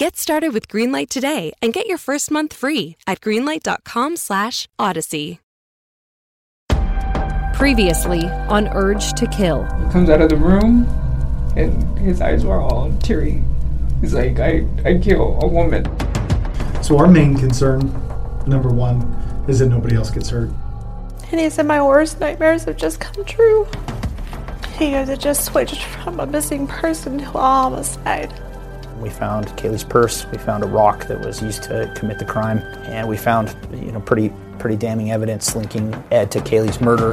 Get started with Greenlight today and get your first month free at greenlight.com/odyssey. Previously on Urge to Kill. comes out of the room and his eyes were all teary. He's like, I, I kill a woman. So our main concern, number one, is that nobody else gets hurt. And he said my worst nightmares have just come true. He goes, it just switched from a missing person to a homicide. We found Kaylee's purse. We found a rock that was used to commit the crime, and we found, you know, pretty pretty damning evidence linking Ed to Kaylee's murder.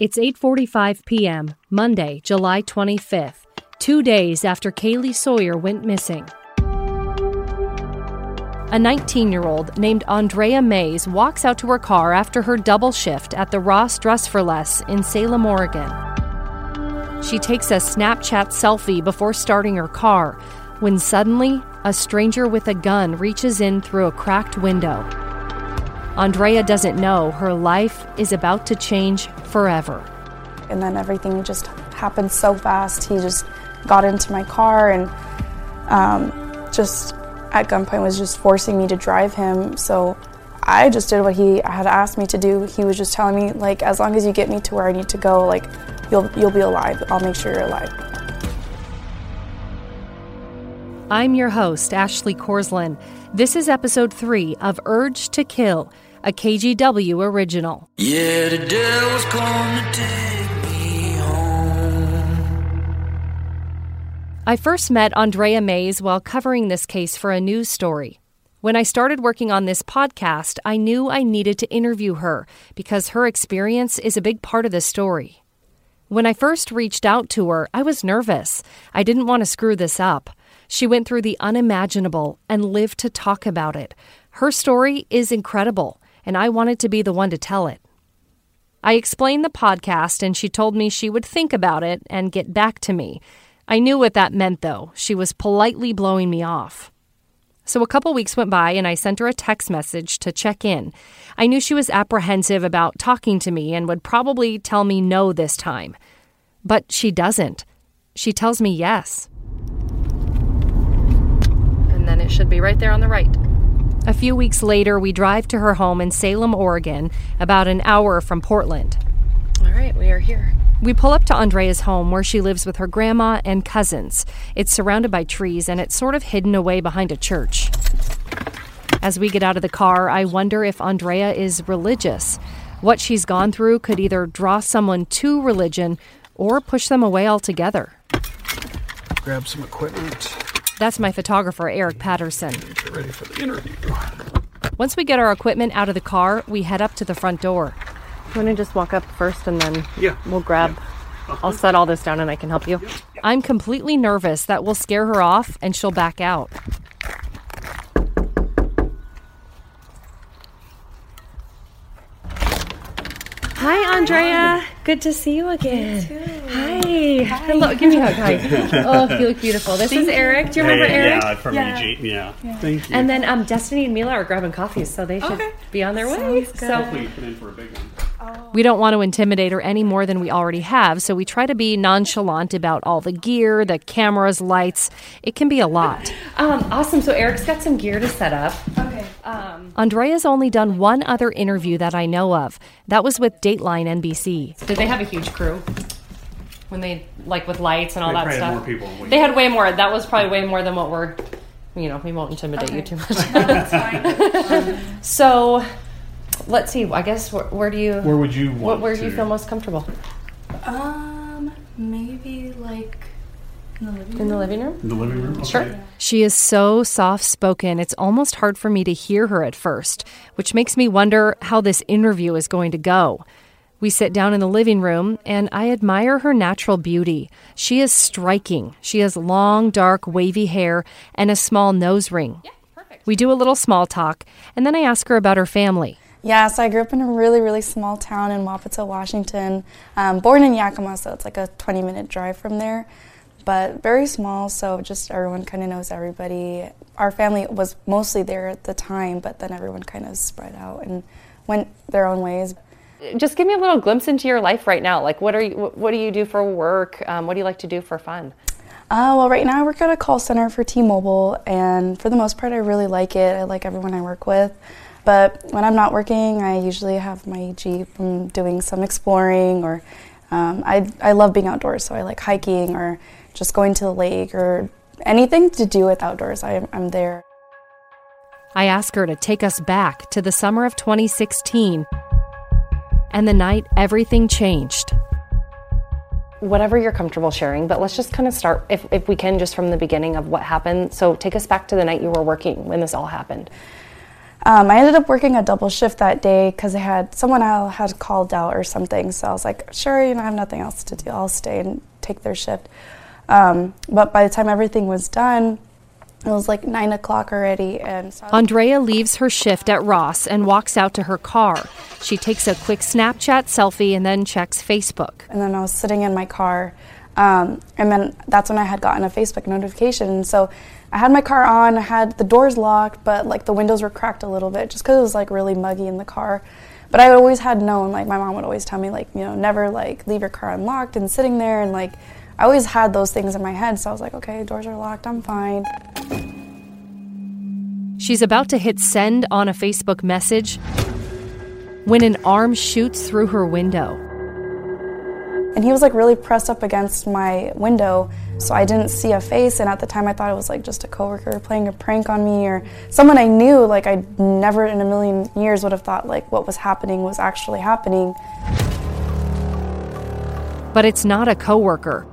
It's 8:45 p.m., Monday, July 25th, 2 days after Kaylee Sawyer went missing. A 19-year-old named Andrea Mays walks out to her car after her double shift at the Ross Dress for Less in Salem, Oregon. She takes a Snapchat selfie before starting her car when suddenly a stranger with a gun reaches in through a cracked window. Andrea doesn't know her life is about to change forever. And then everything just happened so fast. He just got into my car and um, just at gunpoint was just forcing me to drive him. So I just did what he had asked me to do. He was just telling me like, as long as you get me to where I need to go, like you'll you'll be alive. I'll make sure you're alive. I'm your host, Ashley Korslien. This is episode three of Urge to Kill, a KGW original. Yeah, the devil's gonna take me I first met Andrea Mays while covering this case for a news story. When I started working on this podcast, I knew I needed to interview her because her experience is a big part of the story. When I first reached out to her, I was nervous. I didn't want to screw this up. She went through the unimaginable and lived to talk about it. Her story is incredible, and I wanted to be the one to tell it. I explained the podcast, and she told me she would think about it and get back to me. I knew what that meant, though. She was politely blowing me off. So a couple weeks went by, and I sent her a text message to check in. I knew she was apprehensive about talking to me and would probably tell me no this time. But she doesn't. She tells me yes. And then it should be right there on the right. A few weeks later, we drive to her home in Salem, Oregon, about an hour from Portland. All right, we are here. We pull up to Andrea's home where she lives with her grandma and cousins. It's surrounded by trees and it's sort of hidden away behind a church. As we get out of the car, I wonder if Andrea is religious. What she's gone through could either draw someone to religion or push them away altogether. Grab some equipment. That's my photographer, Eric Patterson. Get ready for the interview. Once we get our equipment out of the car, we head up to the front door. You want to just walk up first and then Yeah. we'll grab. I'll set all this down and I can help you. I'm completely nervous that we'll scare her off and she'll back out. Hi, Andrea. Good to see you again. Hi. Hello. Give me a hug. Hi. Oh, you look beautiful. This is Eric. Do you remember Eric? Yeah, from EG. Yeah. Thank you. And then um, Destiny and Mila are grabbing coffee, so they should be on their way. So Hopefully you put in for a big one. We don't want to intimidate her any more than we already have, so we try to be nonchalant about all the gear, the cameras, lights. It can be a lot. um, awesome. So Eric's got some gear to set up. Okay. Andrea's only done one other interview that I know of. That was with Dateline NBC. Did they have a huge crew? When they like with lights and all They that probably had stuff. more people They had way more. That was probably way more than what we're. You know, we won't intimidate you too much. so, let's see. I guess where, where do you? Where would you want What, where do you feel most comfortable? Um, maybe like in the living In the living room? In the living room? Okay. Sure. She is so soft spoken, it's almost hard for me to hear her at first, which makes me wonder how this interview is going to go. We sit down in the living room, and I admire her natural beauty. She is striking. She has long, dark, wavy hair and a small nose ring. Yeah, perfect. We do a little small talk, and then I ask her about her family. Yeah, so I grew up in a really, really small town in Wapato, Washington. Um, born in Yakima, so it's like a 20 minute drive from there, but very small, so just everyone kind of knows everybody. Our family was mostly there at the time, but then everyone kind of spread out and went their own ways. Just give me a little glimpse into your life right now. Like, what are you? What do you do for work? Um, what do you like to do for fun? Uh, well, right now I work at a call center for T-Mobile, and for the most part, I really like it. I like everyone I work with. But when I'm not working, I usually have my Jeep. I'm doing some exploring, or um, I, I love being outdoors, so I like hiking or just going to the lake or anything to do with outdoors. I, I'm there. I ask her to take us back to the summer of 2016 and the night everything changed. Whatever you're comfortable sharing, but let's just kind of start, if, if we can, just from the beginning of what happened. So take us back to the night you were working when this all happened. Um, I ended up working a double shift that day because I had someone else had called out or something. So I was like, sure, you know, I have nothing else to do. I'll stay and take their shift. Um, but by the time everything was done, it was like nine o'clock already. And so Andrea leaves her shift at Ross and walks out to her car. She takes a quick Snapchat selfie and then checks Facebook. And then I was sitting in my car. Um, and then that's when I had gotten a Facebook notification. So I had my car on, I had the doors locked, but like the windows were cracked a little bit just because it was like really muggy in the car. But I always had known, like my mom would always tell me, like, you know, never like leave your car unlocked and sitting there. And like I always had those things in my head. So I was like, okay, doors are locked, I'm fine. She's about to hit send on a Facebook message when an arm shoots through her window. And he was like really pressed up against my window, so I didn't see a face. And at the time, I thought it was like just a coworker playing a prank on me or someone I knew. Like I never in a million years would have thought like what was happening was actually happening. But it's not a coworker.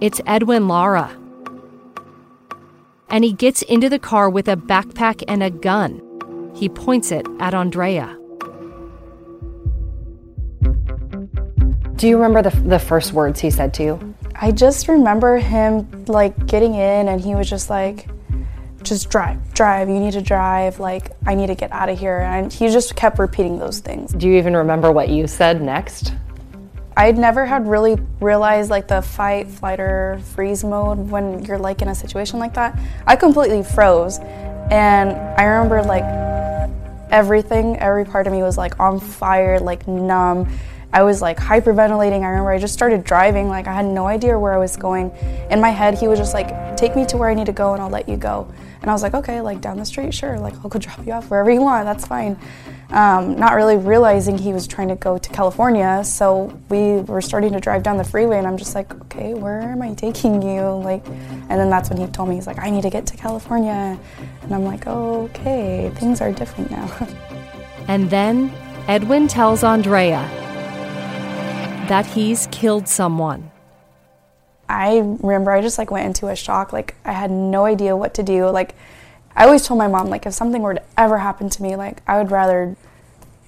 It's Edwin Lara. And he gets into the car with a backpack and a gun. He points it at Andrea. Do you remember the, the first words he said to you? I just remember him like getting in and he was just like, just drive, drive, you need to drive, like, I need to get out of here. And he just kept repeating those things. Do you even remember what you said next? I'd never had really realized like the fight, flight, or freeze mode when you're like in a situation like that. I completely froze. And I remember like everything, every part of me was like on fire, like numb. I was like hyperventilating. I remember I just started driving, like I had no idea where I was going. In my head, he was just like, take me to where I need to go and I'll let you go. And I was like, okay, like down the street, sure, like I'll go drop you off wherever you want, that's fine. Um, not really realizing he was trying to go to California, so we were starting to drive down the freeway, and I'm just like, okay, where am I taking you? Like, and then that's when he told me he's like, I need to get to California, and I'm like, okay, things are different now. And then Edwin tells Andrea that he's killed someone. I remember I just like went into a shock. Like I had no idea what to do. Like I always told my mom, like if something were to ever happen to me, like I would rather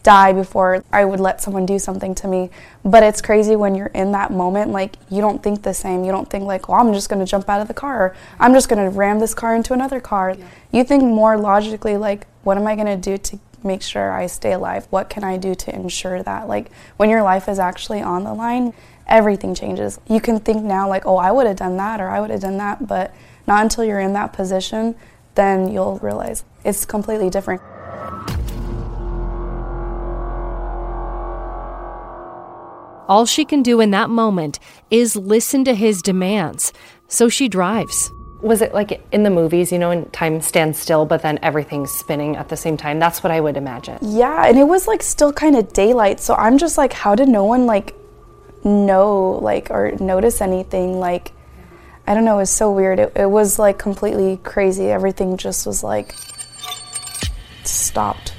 die before I would let someone do something to me. But it's crazy when you're in that moment, like you don't think the same. You don't think like, well, I'm just gonna jump out of the car. Or, I'm just gonna ram this car into another car. Yeah. You think more logically, like, what am I gonna do to make sure I stay alive? What can I do to ensure that? Like when your life is actually on the line, everything changes. You can think now like, oh, I would have done that or I would have done that, but not until you're in that position, then you'll realize it's completely different. All she can do in that moment is listen to his demands, so she drives. Was it like in the movies, you know, and time stands still, but then everything's spinning at the same time? That's what I would imagine. Yeah, and it was like still kind of daylight, so I'm just like, how did no one like know like or notice anything like I don't know, it was so weird. It, it was like completely crazy. Everything just was like stopped.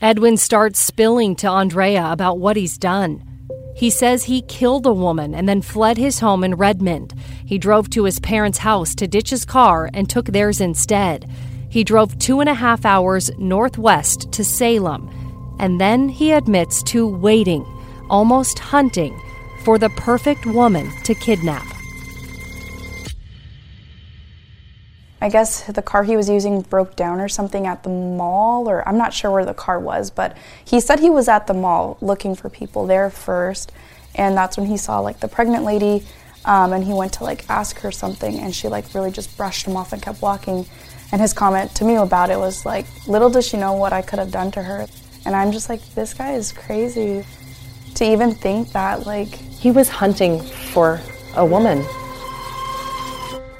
Edwin starts spilling to Andrea about what he's done. He says he killed a woman and then fled his home in Redmond. He drove to his parents' house to ditch his car and took theirs instead. He drove two and a half hours northwest to Salem. And then he admits to waiting, almost hunting, for the perfect woman to kidnap. I guess the car he was using broke down or something at the mall, or I'm not sure where the car was, but he said he was at the mall looking for people there first, and that's when he saw like the pregnant lady, um, and he went to like ask her something, and she like really just brushed him off and kept walking. And his comment to me about it was like, "Little does she know what I could have done to her," and I'm just like, this guy is crazy to even think that like he was hunting for a woman.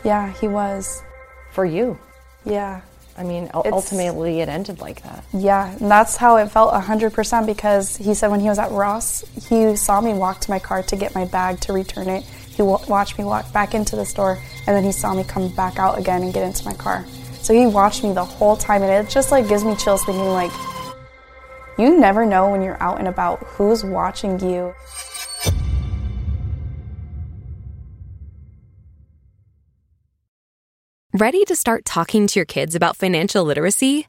Yeah, he was for you. Yeah. I mean, ultimately it ended like that. Yeah, and that's how it felt 100% because he said when he was at Ross, he saw me walk to my car to get my bag to return it. He watched me walk back into the store and then he saw me come back out again and get into my car. So he watched me the whole time and it just like gives me chills thinking like you never know when you're out and about who's watching you. Ready to start talking to your kids about financial literacy?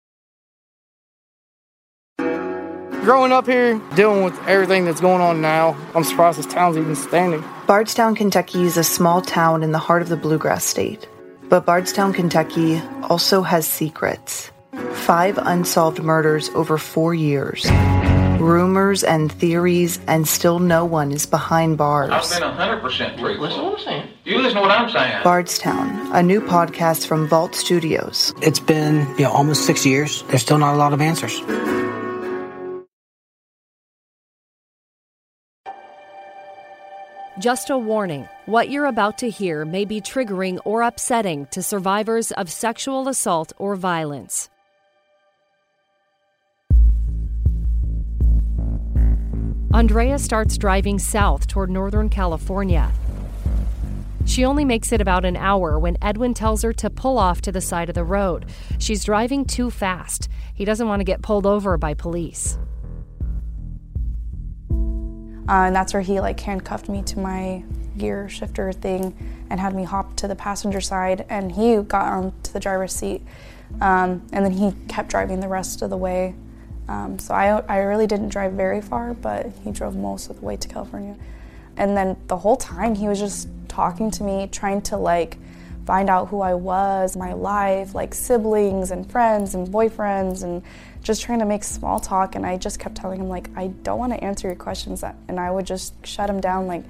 Growing up here, dealing with everything that's going on now, I'm surprised this town's even standing. Bardstown, Kentucky is a small town in the heart of the Bluegrass State. But Bardstown, Kentucky also has secrets. Five unsolved murders over four years rumors and theories, and still no one is behind bars. I've been 100% truthful. Listen to what I'm saying. You listen to what I'm saying. Bardstown, a new podcast from Vault Studios. It's been you know, almost six years. There's still not a lot of answers. Just a warning what you're about to hear may be triggering or upsetting to survivors of sexual assault or violence. Andrea starts driving south toward Northern California. She only makes it about an hour when Edwin tells her to pull off to the side of the road. She's driving too fast. He doesn't want to get pulled over by police. Uh, and that's where he like handcuffed me to my gear shifter thing and had me hop to the passenger side and he got onto the driver's seat um, and then he kept driving the rest of the way um, so I, I really didn't drive very far, but he drove most of the way to California. And then the whole time he was just talking to me, trying to like find out who I was, my life, like siblings and friends and boyfriends, and just trying to make small talk. And I just kept telling him like, I don't want to answer your questions, and I would just shut him down. Like,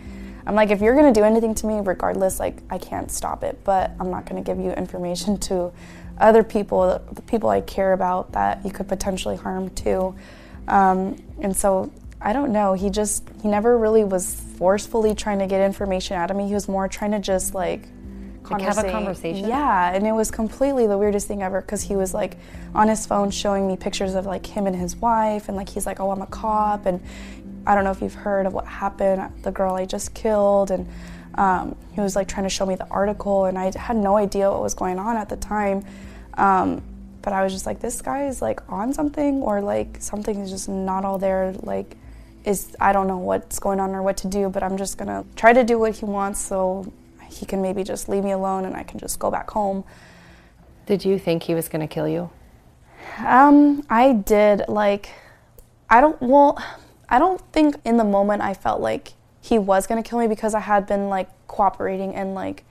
I'm like, if you're gonna do anything to me, regardless, like I can't stop it, but I'm not gonna give you information to other people, the people I care about that you could potentially harm too. Um, and so I don't know. He just he never really was forcefully trying to get information out of me. He was more trying to just like, like have a conversation. Yeah, and it was completely the weirdest thing ever because he was like on his phone showing me pictures of like him and his wife, and like he's like, "Oh, I'm a cop," and I don't know if you've heard of what happened. The girl I just killed, and um, he was like trying to show me the article, and I had no idea what was going on at the time. Um, but I was just like, this guy is like on something, or like something is just not all there. Like, is I don't know what's going on or what to do, but I'm just gonna try to do what he wants so he can maybe just leave me alone and I can just go back home. Did you think he was gonna kill you? Um, I did. Like, I don't. Well, I don't think in the moment I felt like he was gonna kill me because I had been like cooperating and like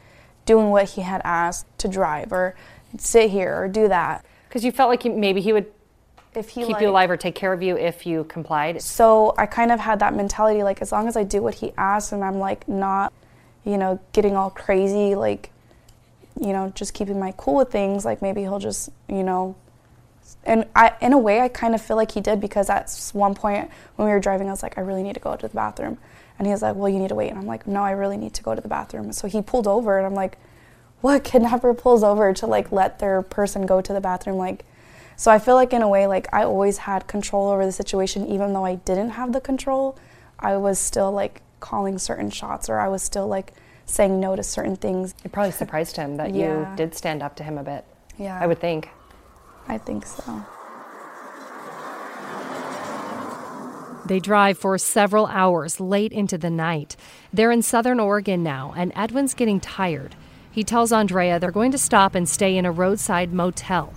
doing what he had asked to drive or sit here or do that. Because you felt like he, maybe he would if he keep like, you alive or take care of you if you complied. So I kind of had that mentality like as long as I do what he asks and I'm like not, you know, getting all crazy, like, you know, just keeping my cool with things, like maybe he'll just, you know, and I, in a way, I kind of feel like he did because at one point when we were driving, I was like, I really need to go to the bathroom. And he was like, Well, you need to wait. And I'm like, No, I really need to go to the bathroom. So he pulled over, and I'm like, what kidnapper pulls over to like let their person go to the bathroom like so i feel like in a way like i always had control over the situation even though i didn't have the control I was still like calling certain shots or I was still like saying no to certain things. It probably surprised him that Yeah. you did stand up to him a bit. Yeah. I would think. I think so. They drive for several hours late into the night. They're in southern Oregon now, and Edwin's getting tired. He tells Andrea they're going to stop and stay in a roadside motel.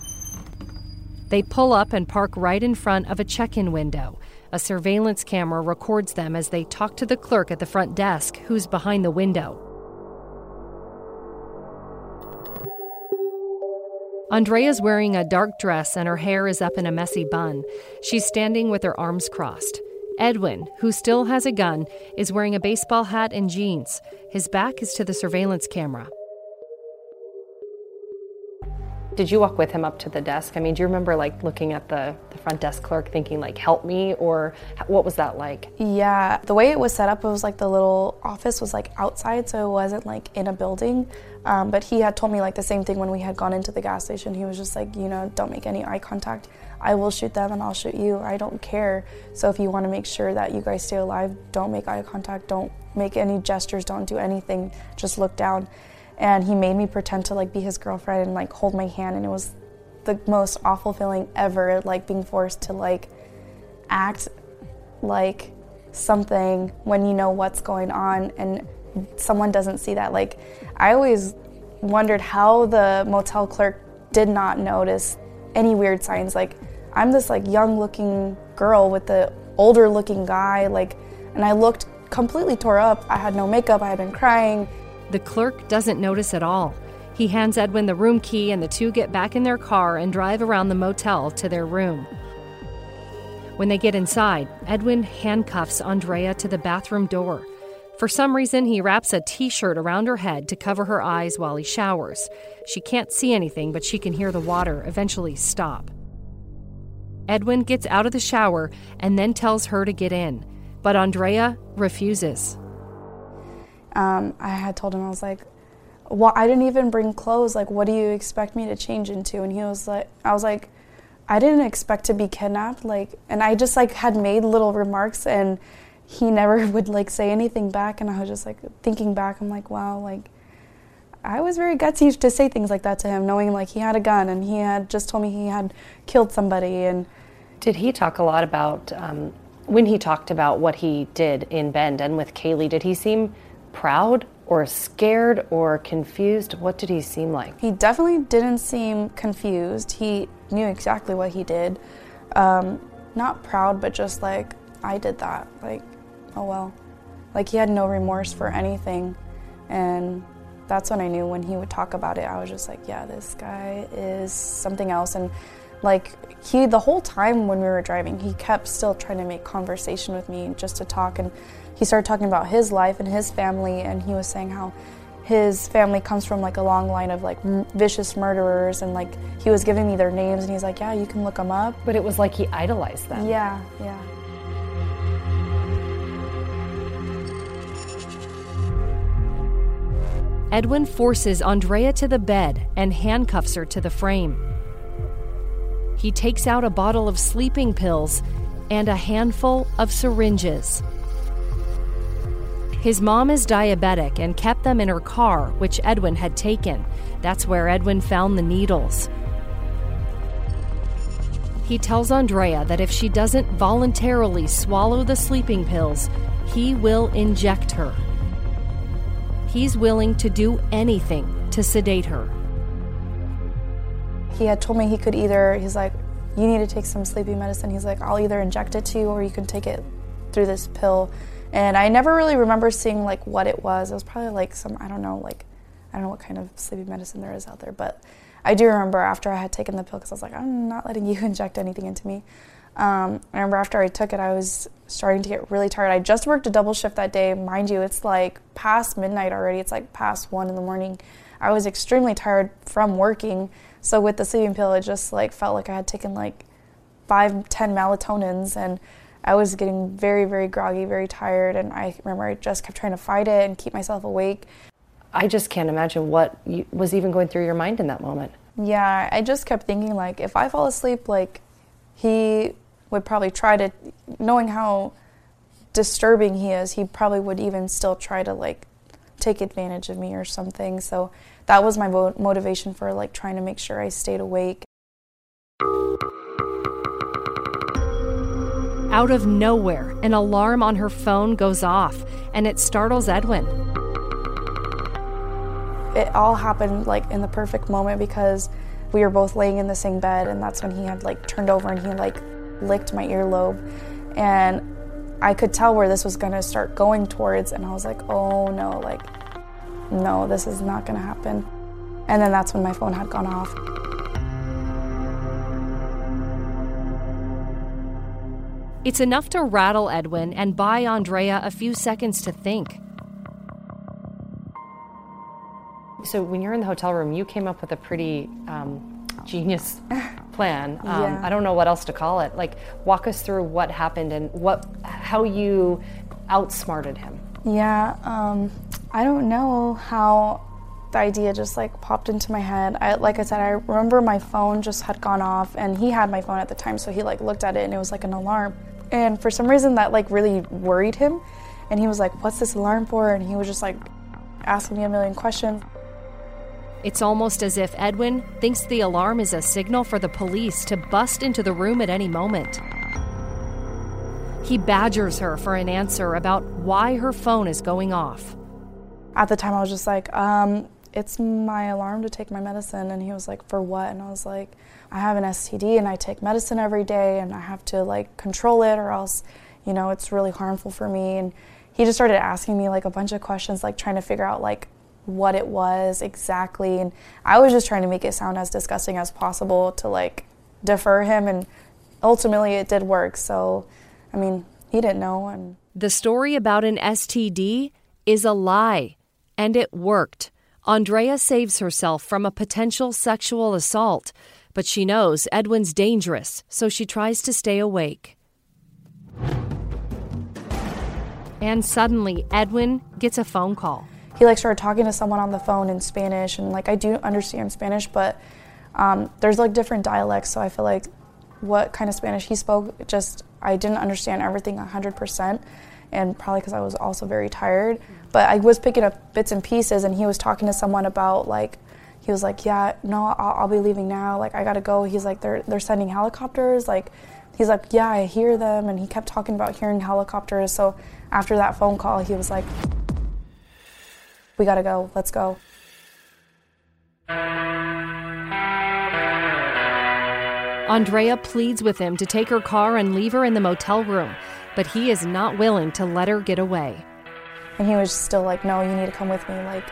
They pull up and park right in front of a check in window. A surveillance camera records them as they talk to the clerk at the front desk, who's behind the window. Andrea's wearing a dark dress and her hair is up in a messy bun. She's standing with her arms crossed. Edwin, who still has a gun, is wearing a baseball hat and jeans. His back is to the surveillance camera. Did you walk with him up to the desk? I mean, do you remember like looking at the, the front desk clerk thinking like, help me? Or what was that like? Yeah, the way it was set up, it was like the little office was like outside, so it wasn't like in a building. Um, but he had told me like the same thing when we had gone into the gas station. He was just like, you know, don't make any eye contact. I will shoot them and I'll shoot you. I don't care. So if you want to make sure that you guys stay alive, don't make eye contact. Don't make any gestures. Don't do anything. Just look down. And he made me pretend to like be his girlfriend and like hold my hand, and it was the most awful feeling ever. Like being forced to like act like something when you know what's going on and someone doesn't see that. Like, I always wondered how the motel clerk did not notice any weird signs. Like, I'm this like young looking girl with the older looking guy, like, and I looked completely tore up. I had no makeup, I had been crying. The clerk doesn't notice at all. He hands Edwin the room key, and the two get back in their car and drive around the motel to their room. When they get inside, Edwin handcuffs Andrea to the bathroom door. For some reason, he wraps a t shirt around her head to cover her eyes while he showers. She can't see anything, but she can hear the water eventually stop. Edwin gets out of the shower and then tells her to get in, but Andrea refuses. Um, I had told him, I was like, well, I didn't even bring clothes. Like, what do you expect me to change into? And he was like, I was like, I didn't expect to be kidnapped. Like, and I just like had made little remarks and he never would like say anything back. And I was just like thinking back, I'm like, wow, like I was very gutsy to say things like that to him, knowing like he had a gun and he had just told me he had killed somebody. And Did he talk a lot about um, when he talked about what he did in Bend and with Kaylee? Did he seem proud or scared or confused? What did he seem like? He definitely didn't seem confused. He knew exactly what he did. Um, not proud, but just like, I did that. Like, oh well. Like, he had no remorse for anything. And that's when I knew when he would talk about it, I was just like, yeah, this guy is something else. And like, he, the whole time when we were driving, he kept still trying to make conversation with me just to talk. And he started talking about his life and his family. And he was saying how his family comes from like a long line of like m- vicious murderers and like he was giving me their names and he's like yeah you can look them up but it was like he idolized them yeah yeah Edwin forces Andrea to the bed and handcuffs her to the frame. He takes out a bottle of sleeping pills and a handful of syringes. His mom is diabetic and kept them in her car, which Edwin had taken. That's where Edwin found the needles. He tells Andrea that if she doesn't voluntarily swallow the sleeping pills, he will inject her. He's willing to do anything to sedate her. He had told me he could either he's like you need to take some sleeping medicine. He's like i'll either inject it to you or you can take it through this pill. And i never really remember seeing like what it was. It was probably like some i don't know like i don't know what kind of sleeping medicine there is out there but i do remember after i had taken the pill because i was like i'm not letting you inject anything into me. Um, i remember after i took it i was starting to get really tired. I just worked a double shift that day. Mind you it's like past midnight already. It's like past one in the morning. I was extremely tired from working so with the sleeping pill, it just like felt like I had taken like five, ten melatonins, and I was getting very, very groggy, very tired. And I remember I just kept trying to fight it and keep myself awake. I just can't imagine what you, was even going through your mind in that moment. Yeah, I just kept thinking like if I fall asleep, like he would probably try to, knowing how disturbing he is, he probably would even still try to like take advantage of me or something. So that was my mo- motivation for like trying to make sure I stayed awake. Out of nowhere, an alarm on her phone goes off and it startles Edwin. It all happened like in the perfect moment because we were both laying in the same bed and that's when he had like turned over and he like licked my earlobe and I could tell where this was going to start going towards and I was like, "Oh no, like no, this is not going to happen." And then that's when my phone had gone off. It's enough to rattle Edwin and buy Andrea a few seconds to think. So, when you're in the hotel room, you came up with a pretty um, genius plan. Um, Yeah. I don't know what else to call it. Like, walk us through what happened and what, how you outsmarted him. Yeah, um, I don't know how the idea just like popped into my head. I, like I said, I remember my phone just had gone off, and he had my phone at the time, so he like looked at it and it was like an alarm. And for some reason, that like really worried him, and he was like, "What's this alarm for?" And he was just like asking me a million questions. It's almost as if Edwin thinks the alarm is a signal for the police to bust into the room at any moment. He badgers her for an answer about why her phone is going off. At the time, I was just like, um, "It's my alarm to take my medicine," and he was like, "For what?" And I was like, "I have an STD and I take medicine every day, and I have to like control it, or else, you know, it's really harmful for me." And he just started asking me like a bunch of questions, like trying to figure out like what it was exactly, and I was just trying to make it sound as disgusting as possible to like defer him, and ultimately it did work. So, I mean, he didn't know, and The story about an STD is a lie, and it worked. Andrea saves herself from a potential sexual assault, but she knows Edwin's dangerous, so she tries to stay awake. And suddenly, Edwin gets a phone call. he like started talking to someone on the phone in Spanish, and like I do understand Spanish, but um, there's like different dialects, so I feel like what kind of Spanish he spoke, just I didn't understand everything 100%, and probably because I was also very tired. But I was picking up bits and pieces, and he was talking to someone about like he was like, yeah, no, I'll, I'll be leaving now. Like I gotta go. He's like, they're they're sending helicopters. Like he's like, yeah, I hear them, and he kept talking about hearing helicopters. So after that phone call, he was like, we gotta go. Let's go. Andrea pleads with him to take her car and leave her in the motel room, but he is not willing to let her get away. And he was still like, no, you need to come with me. Like,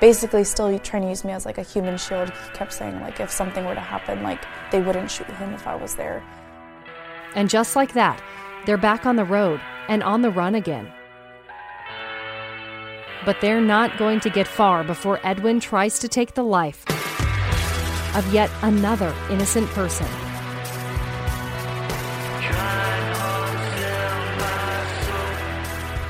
basically, still trying to use me as like a human shield. He kept saying like, if something were to happen, like they wouldn't shoot him if I was there. And just like that, they're back on the road and on the run again. But they're not going to get far before Edwin tries to take the life of yet another innocent person.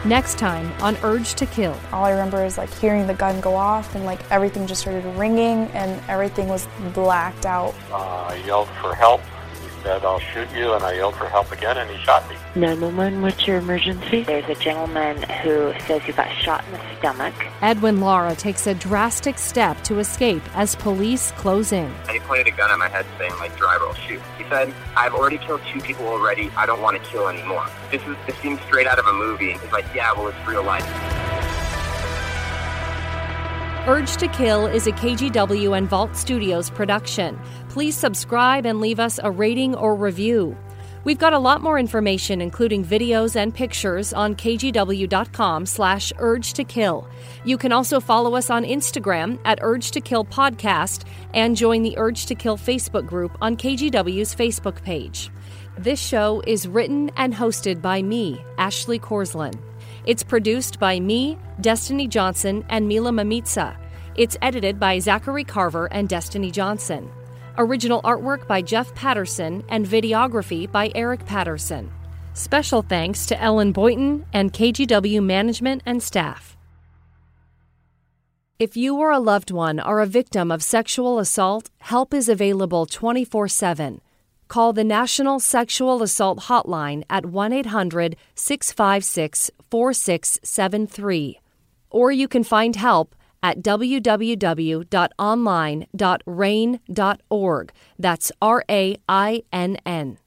Next time on Urge to Kill. All I remember is like hearing the gun go off and like everything just started ringing and everything was blacked out. Uh, I yelled for help. He said, I'll shoot you, and I yelled for help again, and he shot me. 911, what's your emergency? There's a gentleman who says you got shot in the stomach. Edwin Lara takes a drastic step to escape as police close in. And He pointed a gun at my head saying, like, driver, I'll shoot. He said, I've already killed two people already. I don't want to kill anymore. This is this seems straight out of a movie. And he's like, yeah, well, it's real life. Urge to Kill is a KGW and Vault Studios production. Please subscribe and leave us a rating or review. We've got a lot more information, including videos and pictures, on kgw.com slash urge to kill. You can also follow us on Instagram at Urge to Kill Podcast and join the Urge to Kill Facebook group on KGW's Facebook page. This show is written and hosted by me, Ashley Korslien. It's produced by me, Destiny Johnson, and Mila Mamitsa. It's edited by Zachary Carver and Destiny Johnson. Original artwork by Jeff Patterson and videography by Eric Patterson. Special thanks to Ellen Boynton and KGW management and staff. If you or a loved one are a victim of sexual assault, help is available 24 7. Call the National Sexual Assault Hotline at 1 800 656 4673. Or you can find help at www.online.rainn.org. That's R A I N N.